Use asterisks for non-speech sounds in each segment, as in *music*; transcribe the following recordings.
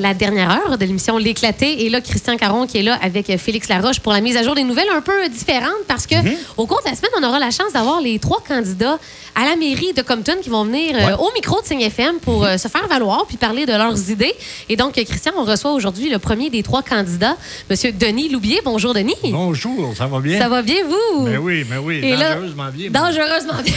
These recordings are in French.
la dernière heure de l'émission L'éclaté. Et là, Christian Caron qui est là avec Félix Laroche pour la mise à jour des nouvelles un peu différentes parce que Mhm. au cours de la semaine, on aura la chance d'avoir les trois candidats à la mairie de Compton qui vont venir euh, Ouais. au micro de Signe FM pour euh, se faire valoir puis parler de leurs idées. Et donc, Christian, on reçoit aujourd'hui le premier des trois candidats, Monsieur Denis Loubier. Bonjour, Denis. Bonjour, ça va bien? Ça va bien, vous? Ben oui, ben oui, Et là- dangereusement bien. Dangereusement bien.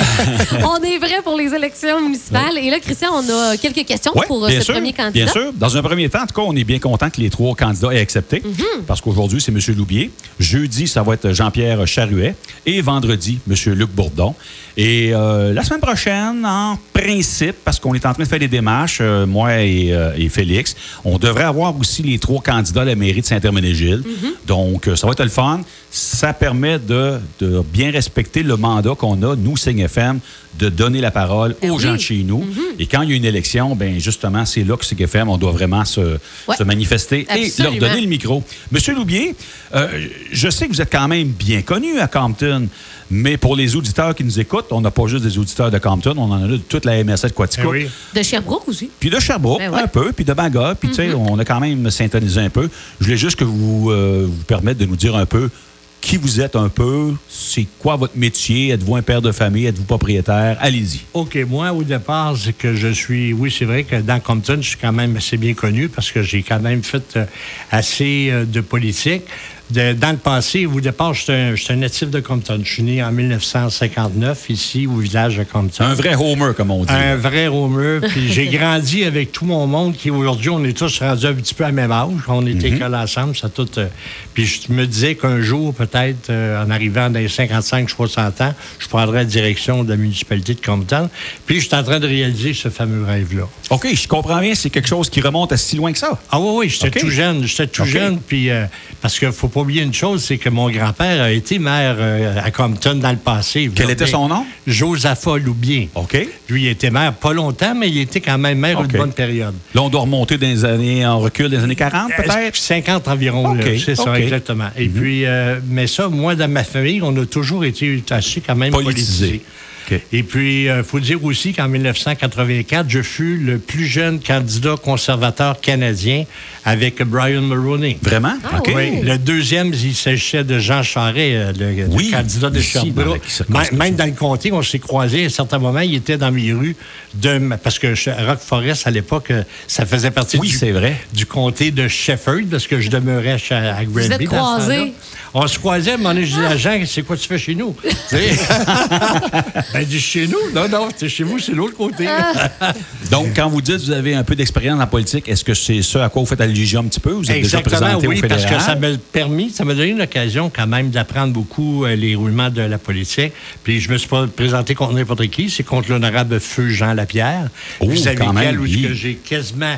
*laughs* on est prêt pour les élections municipales. Et là, Christian, on a quelques questions pour euh, bien ce sûr, premier candidat. Bien sûr. Dans un premier temps, en tout cas, on est bien content que les trois candidats aient accepté. Mhm. Parce qu'aujourd'hui, c'est M. Loubier. Jeudi, ça va être Jean-Pierre Charuet. Et vendredi, M. Luc Bourdon. Et euh, la semaine prochaine, en principe, parce qu'on est en train de faire des démarches, euh, moi et, euh, et Félix, on devrait avoir aussi les trois candidats à la mairie de Saint-Herménégilde. Mhm. Donc, ça va être le fun. Ça permet de, de bien respecter le mandat qu'on a, nous, Signe FM, de donner la parole Ben aux oui. gens de chez nous. Et quand il y a une élection, ben justement, c'est là que Signe FM, on doit vraiment se, Ouais. se manifester et leur donner le micro. Monsieur Loubier, euh, je sais que vous êtes quand même bien connu à Compton, mais pour les auditeurs qui nous écoutent, on n'a pas juste des auditeurs de Compton, on en a de toute la MSA de Quatico. Eh oui. De Sherbrooke aussi. Puis de Sherbrooke, Ben ouais. un peu, puis de Bangor, puis tu sais, on a quand même syntonisé un peu. Je voulais juste que vous euh, vous permettre de nous dire un peu qui vous êtes un peu, c'est quoi votre métier, êtes-vous un père de famille, êtes-vous propriétaire, allez-y. OK, moi, au départ, c'est que je suis. Oui, c'est vrai que dans Compton, je suis quand même assez bien connu parce que j'ai quand même fait euh, assez euh, de politique. De- dans le passé, au départ, je suis un, natif de Compton. Je suis né en 1959, ici, au village de Compton. Un vrai homer, comme on dit. Un vrai romer. *laughs* Puis j'ai grandi avec tout mon monde qui aujourd'hui, on est tous rendus un petit peu à même âge. On était Mhm. collés ensemble. Ça tout, euh, puis je me disais qu'un jour, peut-être, euh, en arrivant dans les 55-60 ans, je prendrais la direction de la municipalité de Compton. Puis je suis en train de réaliser ce fameux rêve-là. OK, je comprends bien, c'est quelque chose qui remonte à si loin que ça. Ah oui, oui, j'étais tout jeune. J'étais tout jeune. Puis, euh, parce qu'il faut pas oublier une chose, c'est que mon grand-père a été maire euh, à Compton dans le passé. Quel était son nom? Josaphat Loubien. OK. Lui, il était maire pas longtemps, mais il était quand même maire une bonne période. Là, on doit remonter dans les années, en recul des années 40, Euh, peut-être? 50 environ, OK, là, c'est ça, exactement. Et puis, euh, mais ça, moi, dans ma famille, on a toujours été assez quand même Politisé. politisé. Et puis, il faut dire aussi qu'en 1984, je fus le plus jeune candidat conservateur canadien avec Brian Mulroney. Vraiment? Ah OK. oui. Le deuxième, il s'agissait de Jean Charest, euh, le, le Oui, candidat de Sherbrooke. Même, dans le comté, on s'est croisés à un certain moment. Il était dans mes rues, de, parce que Rock Forest, à l'époque, euh, ça faisait partie Oui, du, c'est vrai. du comté de Shefford, parce que je demeurais chez- à Granby. êtes dans ce croisés? On se croisait, à un moment donné, je disais à Jean, c'est quoi tu fais chez nous? *laughs* Sais? ben, du chez nous? Non, non, c'est chez vous, c'est l'autre côté. *laughs* Donc, quand vous dites que vous avez un peu d'expérience en politique, est-ce que c'est ça à quoi vous faites allusion un petit peu? Vous êtes déjà présenté oui, au parce que fédéral? ça m'a permis, ça m'a donné une occasion quand même d'apprendre beaucoup euh, les roulements de la politique. Puis je me suis pas présenté contre n'importe qui, c'est contre l'honorable Feu Jean Lapierre, Oh, vis-à-vis quand même, oui. j'ai quasiment...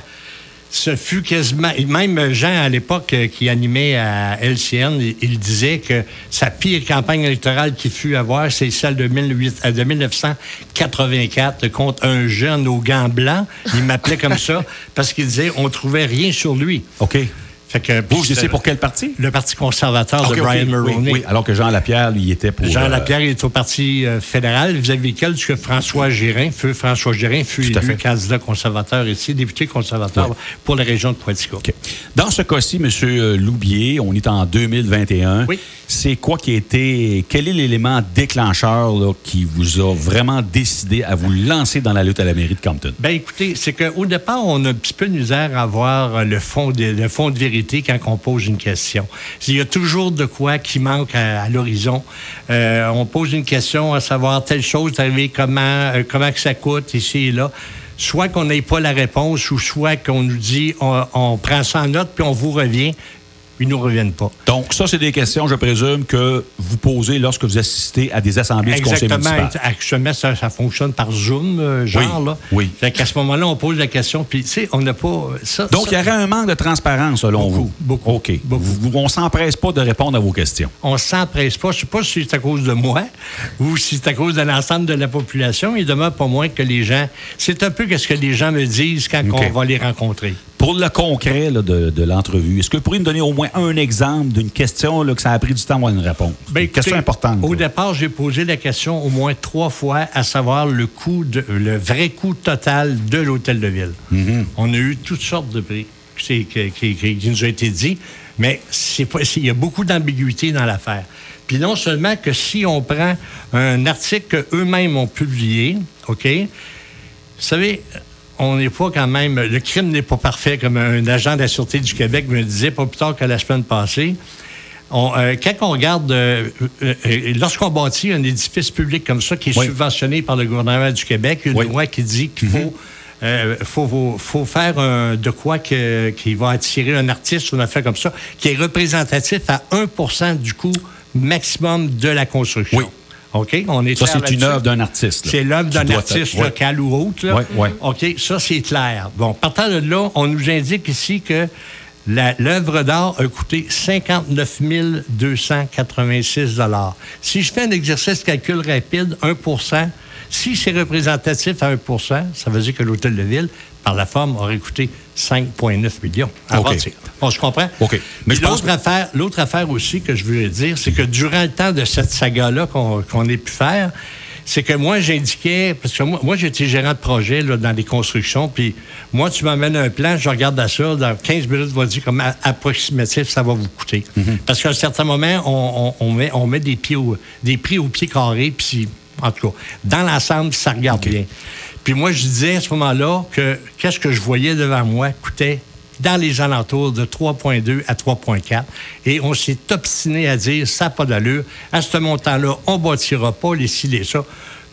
Ce fut quasiment... Même Jean, à l'époque, euh, qui animait à LCN, il, disait que sa pire campagne électorale qu'il fut avoir, c'est celle de, 18 euh, 1984 contre un jeune aux gants blancs. Il m'appelait comme ça parce qu'il disait on trouvait rien sur lui. Fait que, Vous, vous étiez pour quel parti? Le Parti conservateur de. Brian Oui, Mulroney. Oui, alors que Jean Lapierre, lui, il était pour... Jean euh, Lapierre est au Parti euh, fédéral, vis-à-vis lequel que François Gérin, feu François Gérin, fut élu candidat conservateur ici, député conservateur pour la région de. OK. Dans ce cas-ci, M. Loubier, on est en 2021. Oui. C'est quoi qui a été. Quel est l'élément déclencheur qui vous a vraiment décidé à vous lancer dans la lutte à la mairie de Compton? Ben écoutez, c'est qu'au départ, on a un petit peu de misère à voir euh, le fond de, vérité quand on pose une question. Il y a toujours de quoi qui manque à, l'horizon. Euh, on pose une question à savoir telle chose comment, euh, comment que ça coûte ici et là. Soit qu'on n'ait pas la réponse, ou soit qu'on nous dit on prend ça en note puis on vous revient. Ils nous reviennent pas. Donc, ça, c'est des questions, je présume, que vous posez lorsque vous assistez à des assemblées du conseil Exactement. municipal. Actuellement, ça, ça fonctionne par Zoom, euh, genre. Oui, Là. oui. Fait qu'à ce moment-là, on pose la question, puis, tu sais, on n'a pas. Ça, Donc, il y aurait un manque de transparence, selon Beaucoup, vous? beaucoup, OK. beaucoup. Vous- on ne s'empresse pas de répondre à vos questions. on ne s'empresse pas. Je ne sais pas si c'est à cause de moi *laughs* ou si c'est à cause de l'ensemble de la population. Il demeure pas moins que les gens. C'est un peu ce que les gens me disent quand on va les rencontrer. Pour le concret là, de, de l'entrevue, est-ce que vous pourriez me donner au moins un exemple d'une question là, que ça a pris du temps à une réponse? Ben, question importante. Au là. départ, j'ai posé la question au moins trois fois, à savoir le coût, de, le vrai coût total de l'hôtel de ville. Mm-hmm. On a eu toutes sortes de prix. qui, qui- qui- qui nous a été dit, mais il y a beaucoup d'ambiguïté dans l'affaire. Puis non seulement que si on prend un article qu'eux-mêmes ont publié, OK, vous savez, on n'est pas quand même. Le crime n'est pas parfait, comme un agent de la Sûreté du Québec me disait pas plus tard que la semaine passée. On, euh, quand on regarde, euh, euh, lorsqu'on bâtit un édifice public comme ça, qui est Oui. subventionné par le gouvernement du Québec, il y a une Oui. Mhm. loi qui dit qu'il faut, euh, faut, faut, faut faire un- de quoi que- qui va attirer un artiste ou une affaire comme ça, qui est représentatif à 1% du coût maximum de la construction. Oui. OK? On est Ça, c'est une œuvre d'un artiste. C'est l'œuvre d'un artiste ouais. local ou autre. là. Ouais, ouais. OK, ça, c'est clair. Bon, partant de là, on nous indique ici que l'œuvre d'art a coûté 59 286 Si je fais un exercice de calcul rapide, 1% si c'est représentatif à 1% ça veut dire que l'hôtel de ville, par la forme, aurait coûté 5,9 millions à bâtir. Bon, je comprends. OK. Mais Mais je pense l'autre affaire, l'autre affaire aussi que je voulais dire, c'est que durant le temps de cette saga-là qu'on qu'on ait pu faire, c'est que moi, j'indiquais, parce que moi, moi j'étais gérant de projet là, dans les constructions, puis moi, tu m'amènes un plan, je regarde à ça, dans 15 minutes, je vais dire comme approximatif, ça va vous coûter. Parce qu'à un certain moment, on, on- on met, on met des, pieds au- des prix au pied carré, puis en tout cas, dans l'ensemble, ça regarde bien. Puis moi, je disais à ce moment-là que qu'est-ce que je voyais devant moi coûtait dans les alentours de 3,2 à 3,4. Et on s'est obstiné à dire, ça n'a pas d'allure. À ce montant-là, on ne bâtira pas les ci, les ça.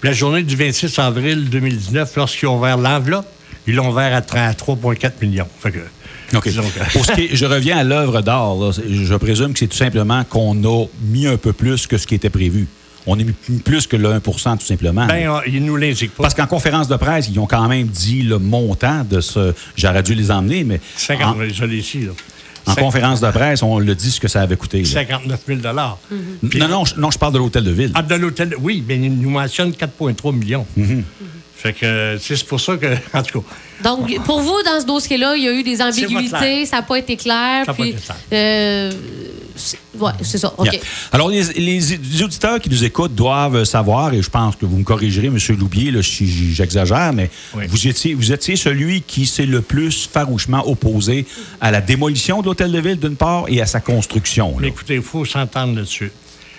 Puis la journée du 26 avril 2019, lorsqu'ils ont ouvert l'enveloppe, ils l'ont ouvert à 3 à 3,4 millions. Fait que, Pour ce qui est- je reviens à l'œuvre d'art. Je présume que c'est tout simplement qu'on a mis un peu plus que ce qui était prévu. On a mis plus que le 1% tout simplement. ben, ils nous l'indiquent pas. Parce qu'en conférence de presse, ils ont quand même dit le montant de ce. J'aurais dû les emmener, mais 50, en, je l'ai ici, là. en conférence de presse, on le dit ce que ça avait coûté. là. 59 000 Puis- Non, non, je, non, je parle de l'hôtel de ville. Ah, de l'hôtel, oui, mais il nous mentionne 4,3 millions. Mhm. Fait que euh, c'est pour ça que, *laughs* en tout cas, Donc, pour vous, dans ce dossier-là, il y a eu des ambiguïtés, ça n'a pas été clair. Ça a pas puis, été clair. euh, c'est- ouais, c'est ça. OK. Alors, les, les- les auditeurs qui nous écoutent doivent savoir, et je pense que vous me corrigerez, M. Loubier, là, si j'exagère, mais Oui. vous, étiez, vous étiez celui qui s'est le plus farouchement opposé à la démolition de l'hôtel de ville, d'une part, et à sa construction. là. Écoutez, il faut s'entendre là-dessus.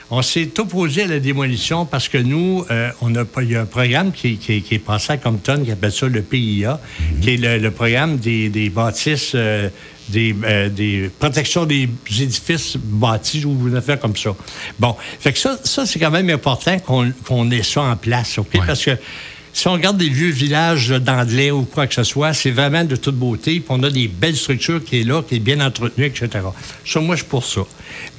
On s'est opposé à la démolition parce que nous, euh, on a pas, il y a un programme qui, qui- qui est passé à Compton qui appelle ça le PIA, qui est le, le programme des, des bâtisses, euh, des, euh, des protections des édifices bâtis ou une affaire comme ça. Bon, fait que ça, ça c'est quand même important qu'on qu'on ait ça en place, OK? Ouais. Parce que si on regarde des vieux villages d'Anglais ou quoi que ce soit, c'est vraiment de toute beauté. Puis on a des belles structures qui est là, qui est bien entretenue, etc. Ça, moi, je suis pour ça.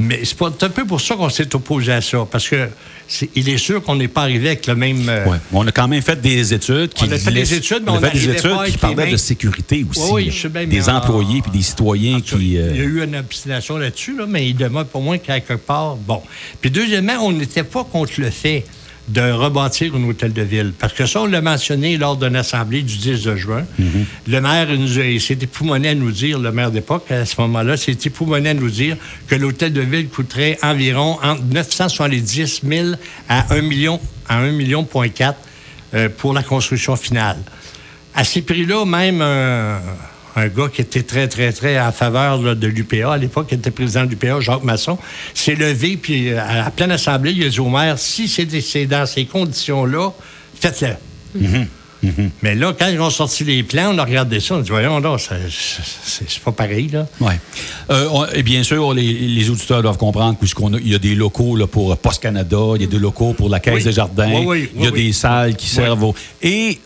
Mais c'est un peu pour ça qu'on s'est opposé à ça. Parce que c'est- il est sûr qu'on n'est pas arrivé avec le même. euh, Ouais. On a quand même fait des études qui On a fait des études, mais on a fait des études qui parlaient de sécurité aussi. Oui, je sais bien, des employés puis des citoyens cas, qui. euh, Il y a eu une obstination là-dessus, là, mais il demeure pour moi qu'à quelque part, bon. Puis deuxièmement, on n'était pas contre le fait de rebâtir un hôtel de ville. Parce que ça, on l'a mentionné lors d'une assemblée du 10 de juin. Mm-hmm. Le maire nous a- s'est époumoné à nous dire, le maire d'époque, à ce moment-là, s'est époumoné à nous dire que l'hôtel de ville coûterait environ entre 970 000 à 1 million, à 1 million point 4 euh, pour la construction finale. À ces prix-là, même un, un gars qui était très, très, très en faveur là, de l'UPA, à l'époque, qui était président de l'UPA, Jacques Masson, s'est levé, puis euh, à la pleine assemblée, il a dit au maire, si c'est dans ces conditions-là, faites-le. Mais là, quand ils ont sorti les plans, on a regardé ça, on a dit, voyons, là, ça- c'est pas pareil, là. Ouais. Euh, et bien sûr, les, les auditeurs doivent comprendre qu'il y a des locaux là, pour Post Canada, il y a des locaux pour la Caisse Oui. des Jardins, Oui, oui, il y a oui, des oui. salles qui servent au. Et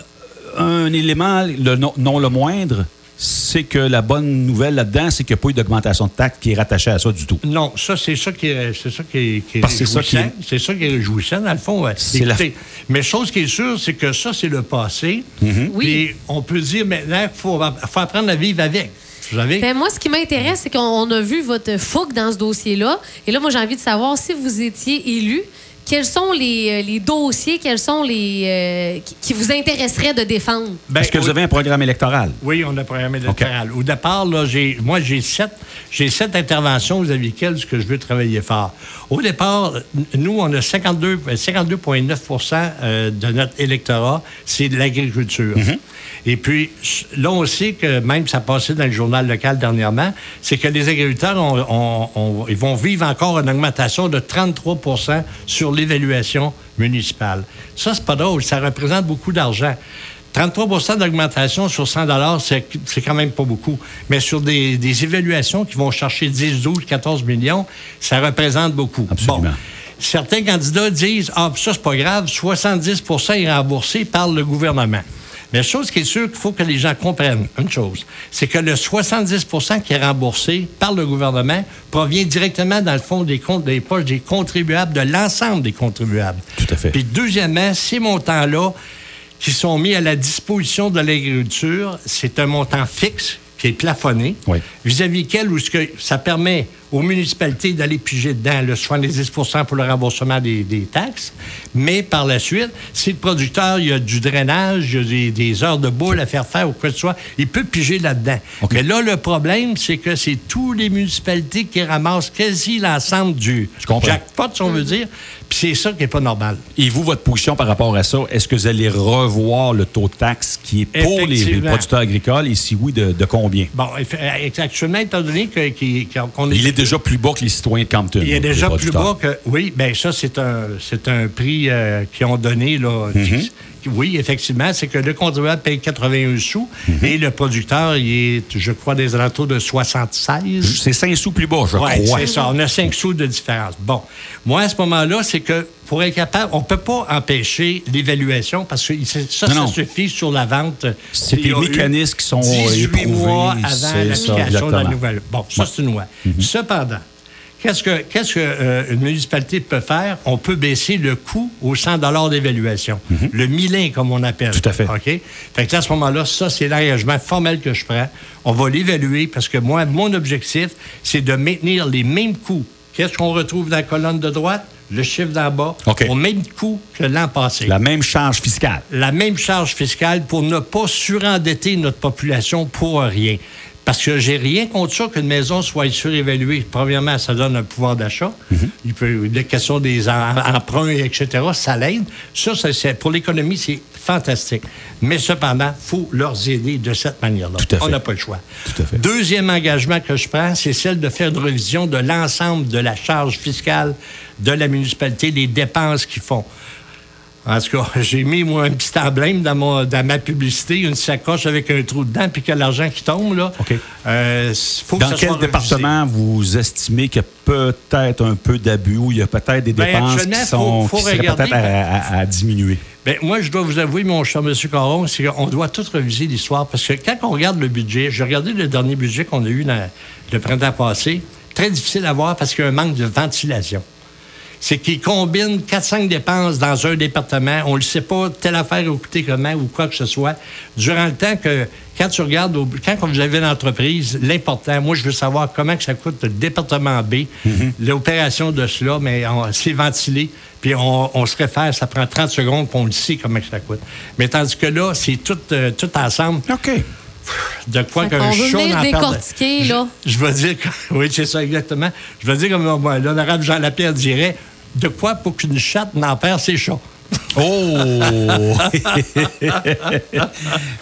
un élément, le, non, non le moindre, c'est que la bonne nouvelle là-dedans, c'est qu'il n'y a pas eu d'augmentation de taxes qui est rattachée à ça du tout. Non, ça, c'est ça qui est, c'est ça qui est, qui est Parce que c'est ça qui réjouissant. C'est ça qui est réjouissant, dans le fond. ouais. C'est la- Écoutez, Mais chose qui est sûre, c'est que ça, c'est le passé. Mhm. Oui. Puis on peut dire maintenant qu'il faut, faut apprendre à vivre avec. Vous savez? Ben, moi, ce qui m'intéresse, c'est qu'on a vu votre fougue dans ce dossier-là. Et là, moi, j'ai envie de savoir si vous étiez élu, quels sont les, euh, les dossiers, quels sont les euh, qui, vous intéresseraient de défendre? Ben, Est-ce que vous avez un programme électoral? Oui, on a programmé électoral. Au départ, là, j'ai, moi, j'ai sept, j'ai sept interventions vis-à-vis desquelles ce que je veux travailler fort. Au départ, nous, on a 52, 52,9% euh, de notre électorat, c'est de l'agriculture. Et puis, là, on sait que même ça passait dans le journal local dernièrement, c'est que les agriculteurs, ils vont vivre encore une augmentation de 33% sur l'évaluation municipale. Ça, c'est pas drôle. Ça représente beaucoup d'argent. 33% d'augmentation sur 100 c'est c'est quand même pas beaucoup. Mais sur des, des évaluations qui vont chercher 10, 12, 14 millions, ça représente beaucoup. Absolument. Bon. Certains candidats disent Ah, ça, c'est pas grave, 70% est remboursé par le gouvernement. Mais la chose qui est sûre qu'il faut que les gens comprennent une chose, c'est que le 70% qui est remboursé par le gouvernement provient directement dans le fond des comptes des poches des contribuables, de l'ensemble des contribuables. Tout à fait. Puis deuxièmement, ces montants-là qui sont mis à la disposition de l'agriculture, c'est un montant fixe qui est plafonné, Oui. vis-à-vis quel où ce que ça permet aux municipalités d'aller piger dedans le 70% pour le remboursement des, des taxes, mais par la suite, si le producteur, il y a du drainage, il y a des, des heures de boule à faire faire ou quoi que ce soit, il peut piger là-dedans. OK. Mais là, le problème, c'est que c'est tous les municipalités qui ramassent quasi l'ensemble du jackpot, si on veut dire, puis c'est ça qui n'est pas normal. Et vous, votre position par rapport à ça, est-ce que vous allez revoir le taux de taxe qui est pour les, producteurs agricoles? Et si oui, de, de combien? Bon, euh, actuellement, étant donné qu'on est... Il est déjà plus bas que les citoyens de Campton. Il est déjà plus bas que. Oui, bien, ça, c'est un, un prix euh, qu'ils ont donné, là. Mhm. fixe. Oui, effectivement, c'est que le contribuable paye 81 sous Mhm. et le producteur, il est, je crois, des alentours de 76. C'est 5 sous plus bas, je Oui, crois. c'est ça. On a 5 sous de différence. Bon. Moi, à ce moment-là, c'est que pour être capable, on ne peut pas empêcher l'évaluation parce que ça, ça, Non, non. suffit sur la vente. C'est y des mécanismes qui sont 18 éprouvés, mois avant l'application de la nouvelle. Bon, ça, c'est une loi. Mhm. Cependant, qu'est-ce que qu'est-ce que euh, municipalité peut faire? On peut baisser le coût au 100 d'évaluation. Le milin, comme on appelle. Mhm. Tout à fait. OK? Fait que à ce moment-là, ça, c'est l'engagement formel que je prends. On va l'évaluer parce que moi, mon objectif, c'est de maintenir les mêmes coûts. Qu'est-ce qu'on retrouve dans la colonne de droite? Le chiffre d'en bas, OK. au même coût que l'an passé. La même charge fiscale. La même charge fiscale pour ne pas surendetter notre population pour rien. Parce que j'ai rien contre ça qu'une maison soit surévaluée. Premièrement, ça donne un pouvoir d'achat. Il peut, la question des em- emprunts, etc., ça l'aide. Ça, pour l'économie, c'est fantastique. Mais cependant, il faut leur aider de cette manière-là. On n'a pas le choix. Tout à fait. Deuxième engagement que je prends, c'est celle de faire une révision de l'ensemble de la charge fiscale de la municipalité, des dépenses qu'ils font. En tout cas, *laughs* j'ai mis, moi, un petit emblème dans, mon- dans ma publicité, une sacoche avec un trou dedans, puis que l'argent qui tombe, là. OK. Euh, faut Dans quel département vous estimez qu'il y a peut-être un peu d'abus ou il y a peut-être des Ben, dépenses actuellement, qui, sont, faut- qui regarder peut-être à, à- à diminuer? Bien, moi, je dois vous avouer, mon cher M. Caron, c'est qu'on doit tout reviser l'histoire. Parce que quand on regarde le budget, j'ai regardé le dernier budget qu'on a eu dans le printemps passé, très difficile à voir parce qu'il y a un manque de ventilation. C'est qu'ils combinent 4-5 dépenses dans un département. On ne le sait pas, telle affaire a coûté comment ou quoi que ce soit. Durant le temps que, quand tu regardes, au- quand vous avez une entreprise, l'important, moi, je veux savoir comment que ça coûte le département B, l'opération de cela, mais on- c'est ventilé. Puis on, on se réfère, ça prend 30 secondes, puis on le sait comment que ça coûte. Mais tandis que là, c'est tout, euh, tout ensemble. OK. De quoi qu'un qu'on n'en perde- décortiquer, là. Je, je vais dire, que- *laughs* oui, c'est ça exactement. Je vais dire comme l'honorable Jean Lapierre dirait, de quoi pour qu'une chatte n'en perd ses chats? Oh! *laughs*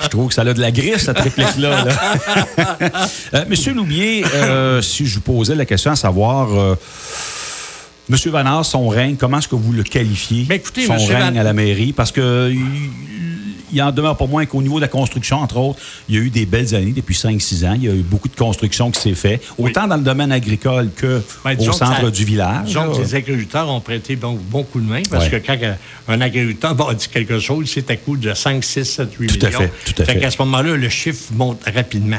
Je trouve que ça a de la griffe, cette réplique-là. là. *laughs* Euh, Monsieur Loubier, euh, si je vous posais la question à savoir, euh, Monsieur Vanard, son règne, comment est-ce que vous le qualifiez, Ben, écoutez, son Monsieur règne Van- à la mairie? Parce que il, en demeure pas moins qu'au niveau de la construction, entre autres, il y a eu des belles années depuis 5-6 ans. Il y a eu beaucoup de construction qui s'est fait, Oui. autant dans le domaine agricole que Ben, au centre ça- du village. Disons que les agriculteurs ont prêté bon, bon coup de main parce Ouais. que quand un agriculteur va dire quelque chose, c'est à coût de 5, 6, 7, 8 Tout à millions. fait, tout à fait. qu'à ce moment-là, le chiffre monte rapidement.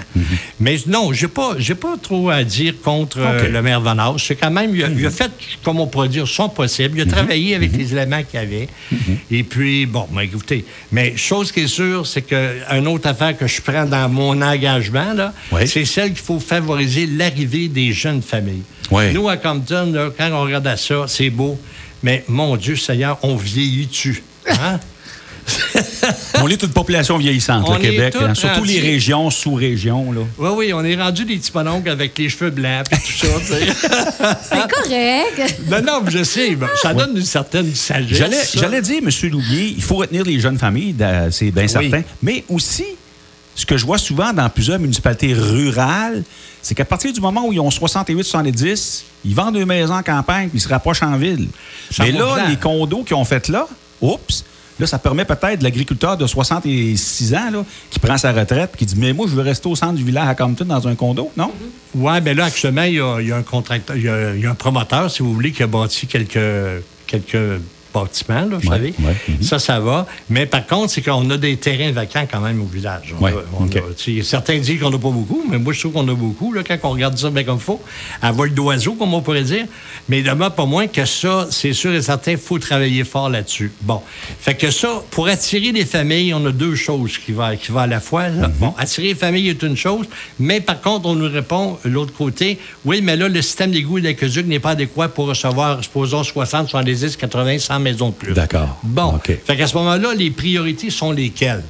Mais non, j'ai pas, j'ai pas trop à dire contre euh, le maire Van Haas. C'est quand même, il a, il a fait, comme on pourrait dire, son possible. Il a travaillé avec les éléments qu'il y avait. Et puis, bon, ben, écoutez, mais chose qui est sûre, c'est qu'une autre affaire que je prends dans mon engagement, là, Oui. c'est celle qu'il faut favoriser l'arrivée des jeunes familles. Oui. Nous, à Compton, là, quand on regarde à ça, c'est beau. Mais mon Dieu Seigneur, on vieillit-tu? Hein? *laughs* on est toute population vieillissante, le Québec. hein, surtout les régions, sous-régions. là. Oui, oui, on est rendu des petits bonhommes avec les cheveux blancs et tout ça. *laughs* C'est correct. non, non, je sais, ben, ça donne une certaine sagesse. J'allais, dire, M. Loubier, il faut retenir les jeunes familles, c'est bien certain. Mais aussi, ce que je vois souvent dans plusieurs municipalités rurales, c'est qu'à partir du moment où ils ont 68-70, ils vendent une maison en campagne puis ils se rapprochent en ville. Ça Mais là, plan. les condos qu'ils ont fait là, oups, là, ça permet peut-être l'agriculteur de 66 ans là, qui prend sa retraite qui dit Mais moi, je veux rester au centre du village à Compton dans un condo, non? Oui, bien là, actuellement, il y a, un il y a, y a un promoteur, si vous voulez, qui a bâti quelques, quelques bâtiments, là, vous Ouais, savez. ouais, mhm. Ça, ça va. Mais par contre, c'est qu'on a des terrains vacants quand même au village. On Ouais, a- on OK. a- tu sais, certains disent qu'on n'a pas beaucoup, mais moi, je trouve qu'on a beaucoup, là, quand on regarde ça bien comme il faut. À vol d'oiseau, comme on pourrait dire. Mais demeure pas moins que ça, c'est sûr et certain, il faut travailler fort là-dessus. Bon. Fait que ça, pour attirer les familles, on a deux choses qui vont, qui vont à la fois. là. Mhm. Bon, attirer les familles est une chose, mais par contre, on nous répond de l'autre côté, oui, mais là, le système d'égout et d'aqueduc n'est pas adéquat pour recevoir, supposons, 60, 70, 80, 100 maisons de plus. D'accord. Bon. OK. Fait qu'à ce moment-là, les priorités sont lesquelles?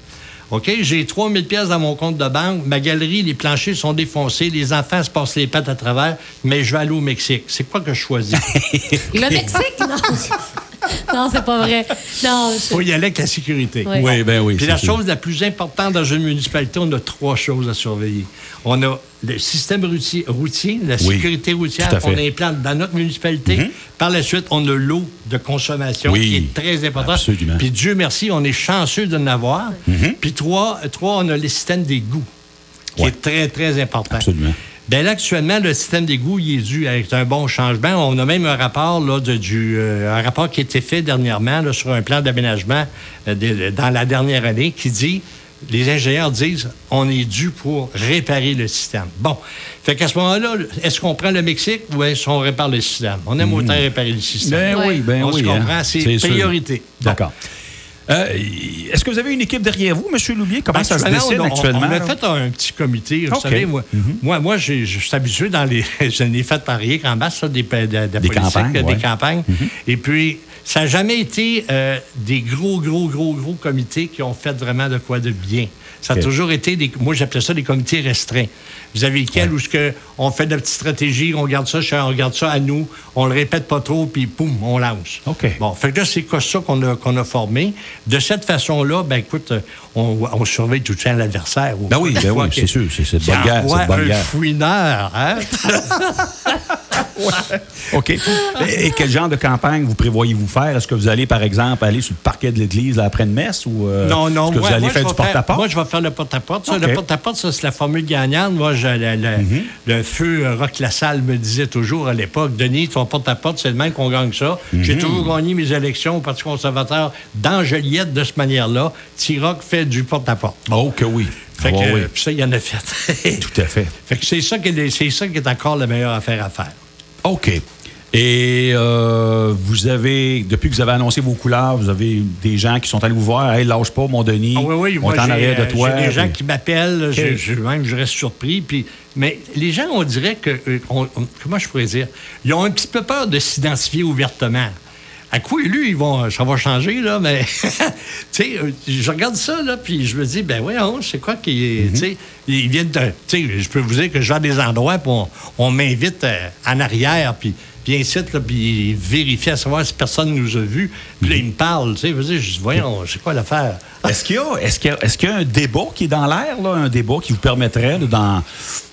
OK, j'ai 3000 pièces dans mon compte de banque, ma galerie, les planchers sont défoncés, les enfants se passent les pattes à travers, mais je vais aller au Mexique. C'est quoi que je choisis? *laughs* Le Mexique, non? *laughs* *laughs* non, c'est pas vrai. Non, je- faut y aller avec la sécurité. Oui. Oui, ben oui. Puis la sûr. chose la plus importante dans une municipalité, on a trois choses à surveiller. On a le système routier, routier, la Oui, sécurité routière qu'on implante dans notre municipalité. Par la suite, on a l'eau de consommation Oui, qui est très importante. absolument. Puis Dieu merci, on est chanceux de l'avoir. Puis trois, trois, on a le système d'égout qui Ouais. est très, très important. Absolument. Bien là, actuellement, le système d'égout, il est dû avec un bon changement. On a même un rapport, là, de, du, euh, un rapport qui a été fait dernièrement là, sur un plan d'aménagement euh, de- dans la dernière année qui dit, les ingénieurs disent, on est dû pour réparer le système. Bon. Fait qu'à ce moment-là, est-ce qu'on prend le Mexique ou est-ce qu'on répare le système? On aime autant réparer le système. Ben oui, ben On se oui. comprend, hein. c'est sûr. priorité. D'accord. Euh, Est-ce que vous avez une équipe derrière vous, M. Loubier? Comment ça se Actuellement, dessine on, actuellement? On a fait un petit comité. Vous savez, moi, Mhm. moi, je suis habitué dans les. *laughs* je n'ai fait par rien qu'en masse, ça, des, de, de Des politique, campagnes, des ouais. Mhm. campagnes. Et puis, ça n'a jamais été euh, des gros, gros, gros, gros comités qui ont fait vraiment de quoi de bien. Ça a toujours été des. Moi, j'appelais ça des comités restreints. Vous avez lesquels où ce que on fait de la petite stratégie, on garde ça, on garde ça à nous, on le répète pas trop, puis poum, on lance. OK. Bon, fait que là, c'est quoi ça qu'on a, qu'on a formé. De cette façon-là, ben écoute, euh, on, on surveille tout le temps l'adversaire. Ben oui, ben oui, c'est sûr, c'est- de bonne guerre, c'est bonne un guerre. fouineur, hein? *laughs* OK. Et, et quel genre de campagne vous prévoyez-vous faire? Est-ce que vous allez, par exemple, aller sur le parquet de l'église après une messe ou euh, non, non. est-ce que moi- vous allez moi, faire je du vais faire- porte-à-porte? Moi, je vais faire le porte-à-porte. Le porte-à-porte, ça, c'est la formule gagnante. Moi, je- le, le- Mhm. le feu Rock Lassalle me disait toujours à l'époque, Denis, ton porte-à-porte, c'est le même qu'on gagne ça. Mhm. J'ai toujours gagné mes élections au Parti conservateur dans Joliette de cette manière-là. T-Rock fait du porte-à-porte. Oh, que oui. Fait que, oui. euh, puis ça, il en a fait. *laughs* Tout à fait. fait que c'est ça, qui est, ça qui est encore la meilleure affaire à faire. OK. Et euh, vous avez, depuis que vous avez annoncé vos couleurs, vous avez des gens qui sont allés vous voir. Hey, lâche pas, mon Denis. Ah oui, oui, on est en arrière de euh, toi. J'ai des gens qui m'appellent, je, je- même je reste surpris. Puis, mais les gens, on dirait que, euh, on- on- comment je pourrais dire, ils ont un petit peu peur de s'identifier ouvertement. À quoi lui, ils vont, ça va changer, là, mais, *laughs* tu sais, euh, je regarde ça, là, puis je me dis, ben voyons, c'est quoi qui est, tu sais, ils viennent de, tu sais, je peux vous dire que je vais à des endroits, puis on, on m'invite euh, en arrière, puis puis ainsi, là, puis ils vérifient à savoir si personne nous a vus. Puis là, ils me parlent, tu sais, je dis, voyons, c'est quoi l'affaire? Est-ce qu'il y, a- est-ce qu'il est-ce qu'il y a un débat qui est dans l'air, là, un débat qui vous permettrait, là, dans,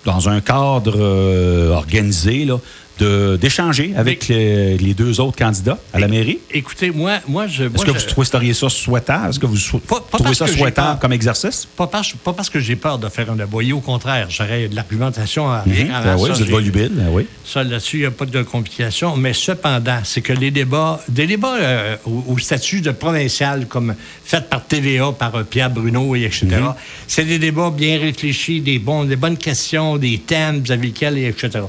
dans un cadre euh, organisé, là, de, d'échanger avec les, les deux autres candidats à la mairie? Écoutez, moi, moi je. Est-ce que vous trouveriez ça souhaitable? Est-ce que vous Pas- pas trouvez ça souhaitable peur. comme exercice? Pas parce, pas parce que j'ai peur de faire un aboyer, au contraire, j'aurais de l'argumentation à rien. Mhm. avant Ben oui, vous êtes volubile, ben oui. Ça, là-dessus, il n'y a pas de complication. Mais cependant, c'est que les débats, des débats euh, au, au statut de provincial, comme fait par TVA, par euh, Pierre Bruno, et etc., Mhm. c'est des débats bien réfléchis, des, bons, des bonnes questions, des thèmes vis-à-vis lesquels, et etc.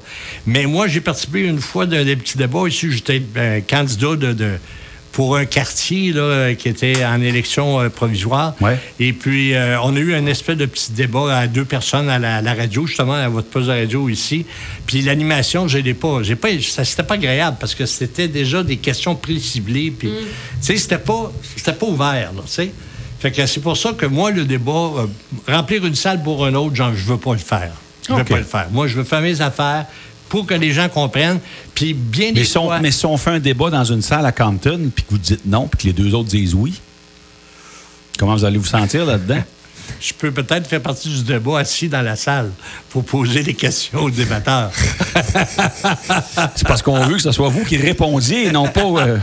Mais moi, j'ai participé une fois d'un des petits débats ici. J'étais euh, candidat de, de, pour un quartier là, qui était en élection euh, provisoire. Ouais. Et puis, euh, on a eu un espèce de petit débat à deux personnes à la, la radio, justement, à votre poste de radio ici. Puis l'animation, je l'ai pas. J'ai pas ça, c'était pas agréable parce que c'était déjà des questions pré-ciblées. Puis, tu sais, c'était pas, c'était pas ouvert, là, tu sais. Fait que c'est pour ça que moi, le débat, euh, remplir une salle pour un autre, genre, je veux pas le faire. Je veux OK. pas le faire. Moi, je veux faire mes affaires pour que les gens comprennent. Puis bien Mais des si, on, fois... mais si on fait un débat dans une salle à Compton, puis que vous dites non, puis que les deux autres disent oui, comment vous allez vous sentir là-dedans? *laughs* Je peux peut-être faire partie du débat assis dans la salle pour poser des questions aux débatteurs. *laughs* C'est parce qu'on veut que ce soit vous qui répondiez et non pas. euh,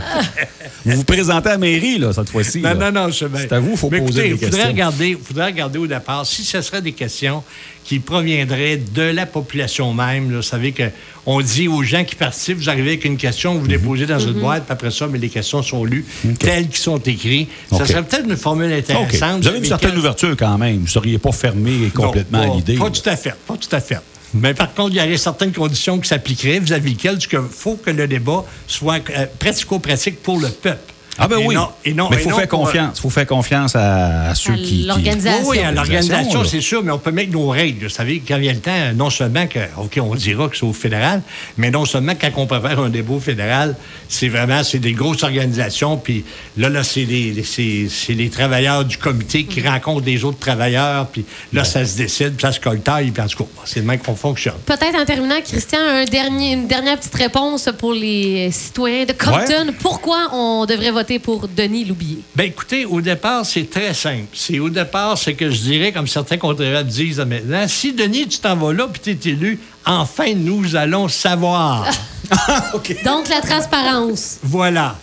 vous vous présentez à la mairie, là, cette fois-ci. Non, là. non, non, je. C'est à vous, il faut Mais poser écoutez, des faudrait questions. Regarder, faudrait regarder au départ si ce serait des questions qui proviendraient de la population même. là. Vous savez qu'on dit aux gens qui participent, vous arrivez avec une question, vous Mhm. déposez dans une boîte, puis après ça, mais les questions sont lues telles qu'elles sont écrites. Ça serait peut-être une formule intéressante. Vous avez une certaine ouverture quand même. Vous ne seriez pas fermé complètement non, à l'idée. Pas tout à fait. Pas tout à fait. Mais par contre, il y aurait certaines conditions qui s'appliqueraient vis-à-vis lesquelles il faut que le débat soit euh, pratico-pratique pour le peuple. Ah ben Et oui. non- et non- mais il faut faire euh, confiance. faut faire confiance à, à ceux À qui. qui- l'organisation. Oui, oui, à l'organisation, c'est sûr, mais on peut mettre nos règles. Vous savez, quand vient le temps, non seulement que, OK, on dira que c'est au fédéral, mais non seulement quand on prépare un débat au fédéral, c'est vraiment, c'est des grosses organisations, puis là, là, c'est les, c'est, c'est les travailleurs du comité qui rencontrent des autres travailleurs, puis là, ça se décide, puis ça se coltaille, puis en tout cas, c'est le même qu'on fonctionne. Peut-être en terminant, Christian, un dernier, une dernière petite réponse pour les citoyens de Compton. Pourquoi on devrait voter pour Denis Loubier? Ben écoutez, au départ, c'est très simple. C'est au départ, c'est que je dirais, comme certains contribuables disent maintenant, si Denis, tu t'en vas là, puis tu es élu, enfin, nous allons savoir. *laughs* Donc, la transparence. voilà.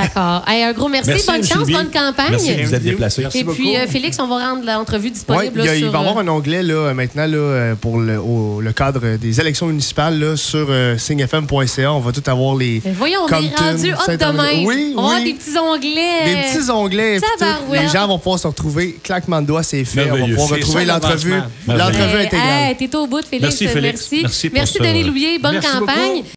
D'accord. Hey, un gros merci. Merci, bonne M. chance, bonne campagne. Merci de vous déplacé. Merci Et puis, euh, Félix, on va rendre l'entrevue disponible a- là, il va y avoir euh, un onglet là, maintenant là, euh, pour le, au- le cadre des élections municipales là, sur euh, signefm.ca. On va tout avoir les. Mais voyons, on est rendu hot demain. Oui, on oui. des petits onglets. Des petits onglets. les gens vont pouvoir se retrouver. Claquement de doigts, c'est fait. On va pouvoir retrouver l'entrevue. L'entrevue intégrale. hey, T'es au bout, Félix. Merci, Félix. Merci, Merci Merci. Denis Loubier. Bonne Merci campagne. beaucoup.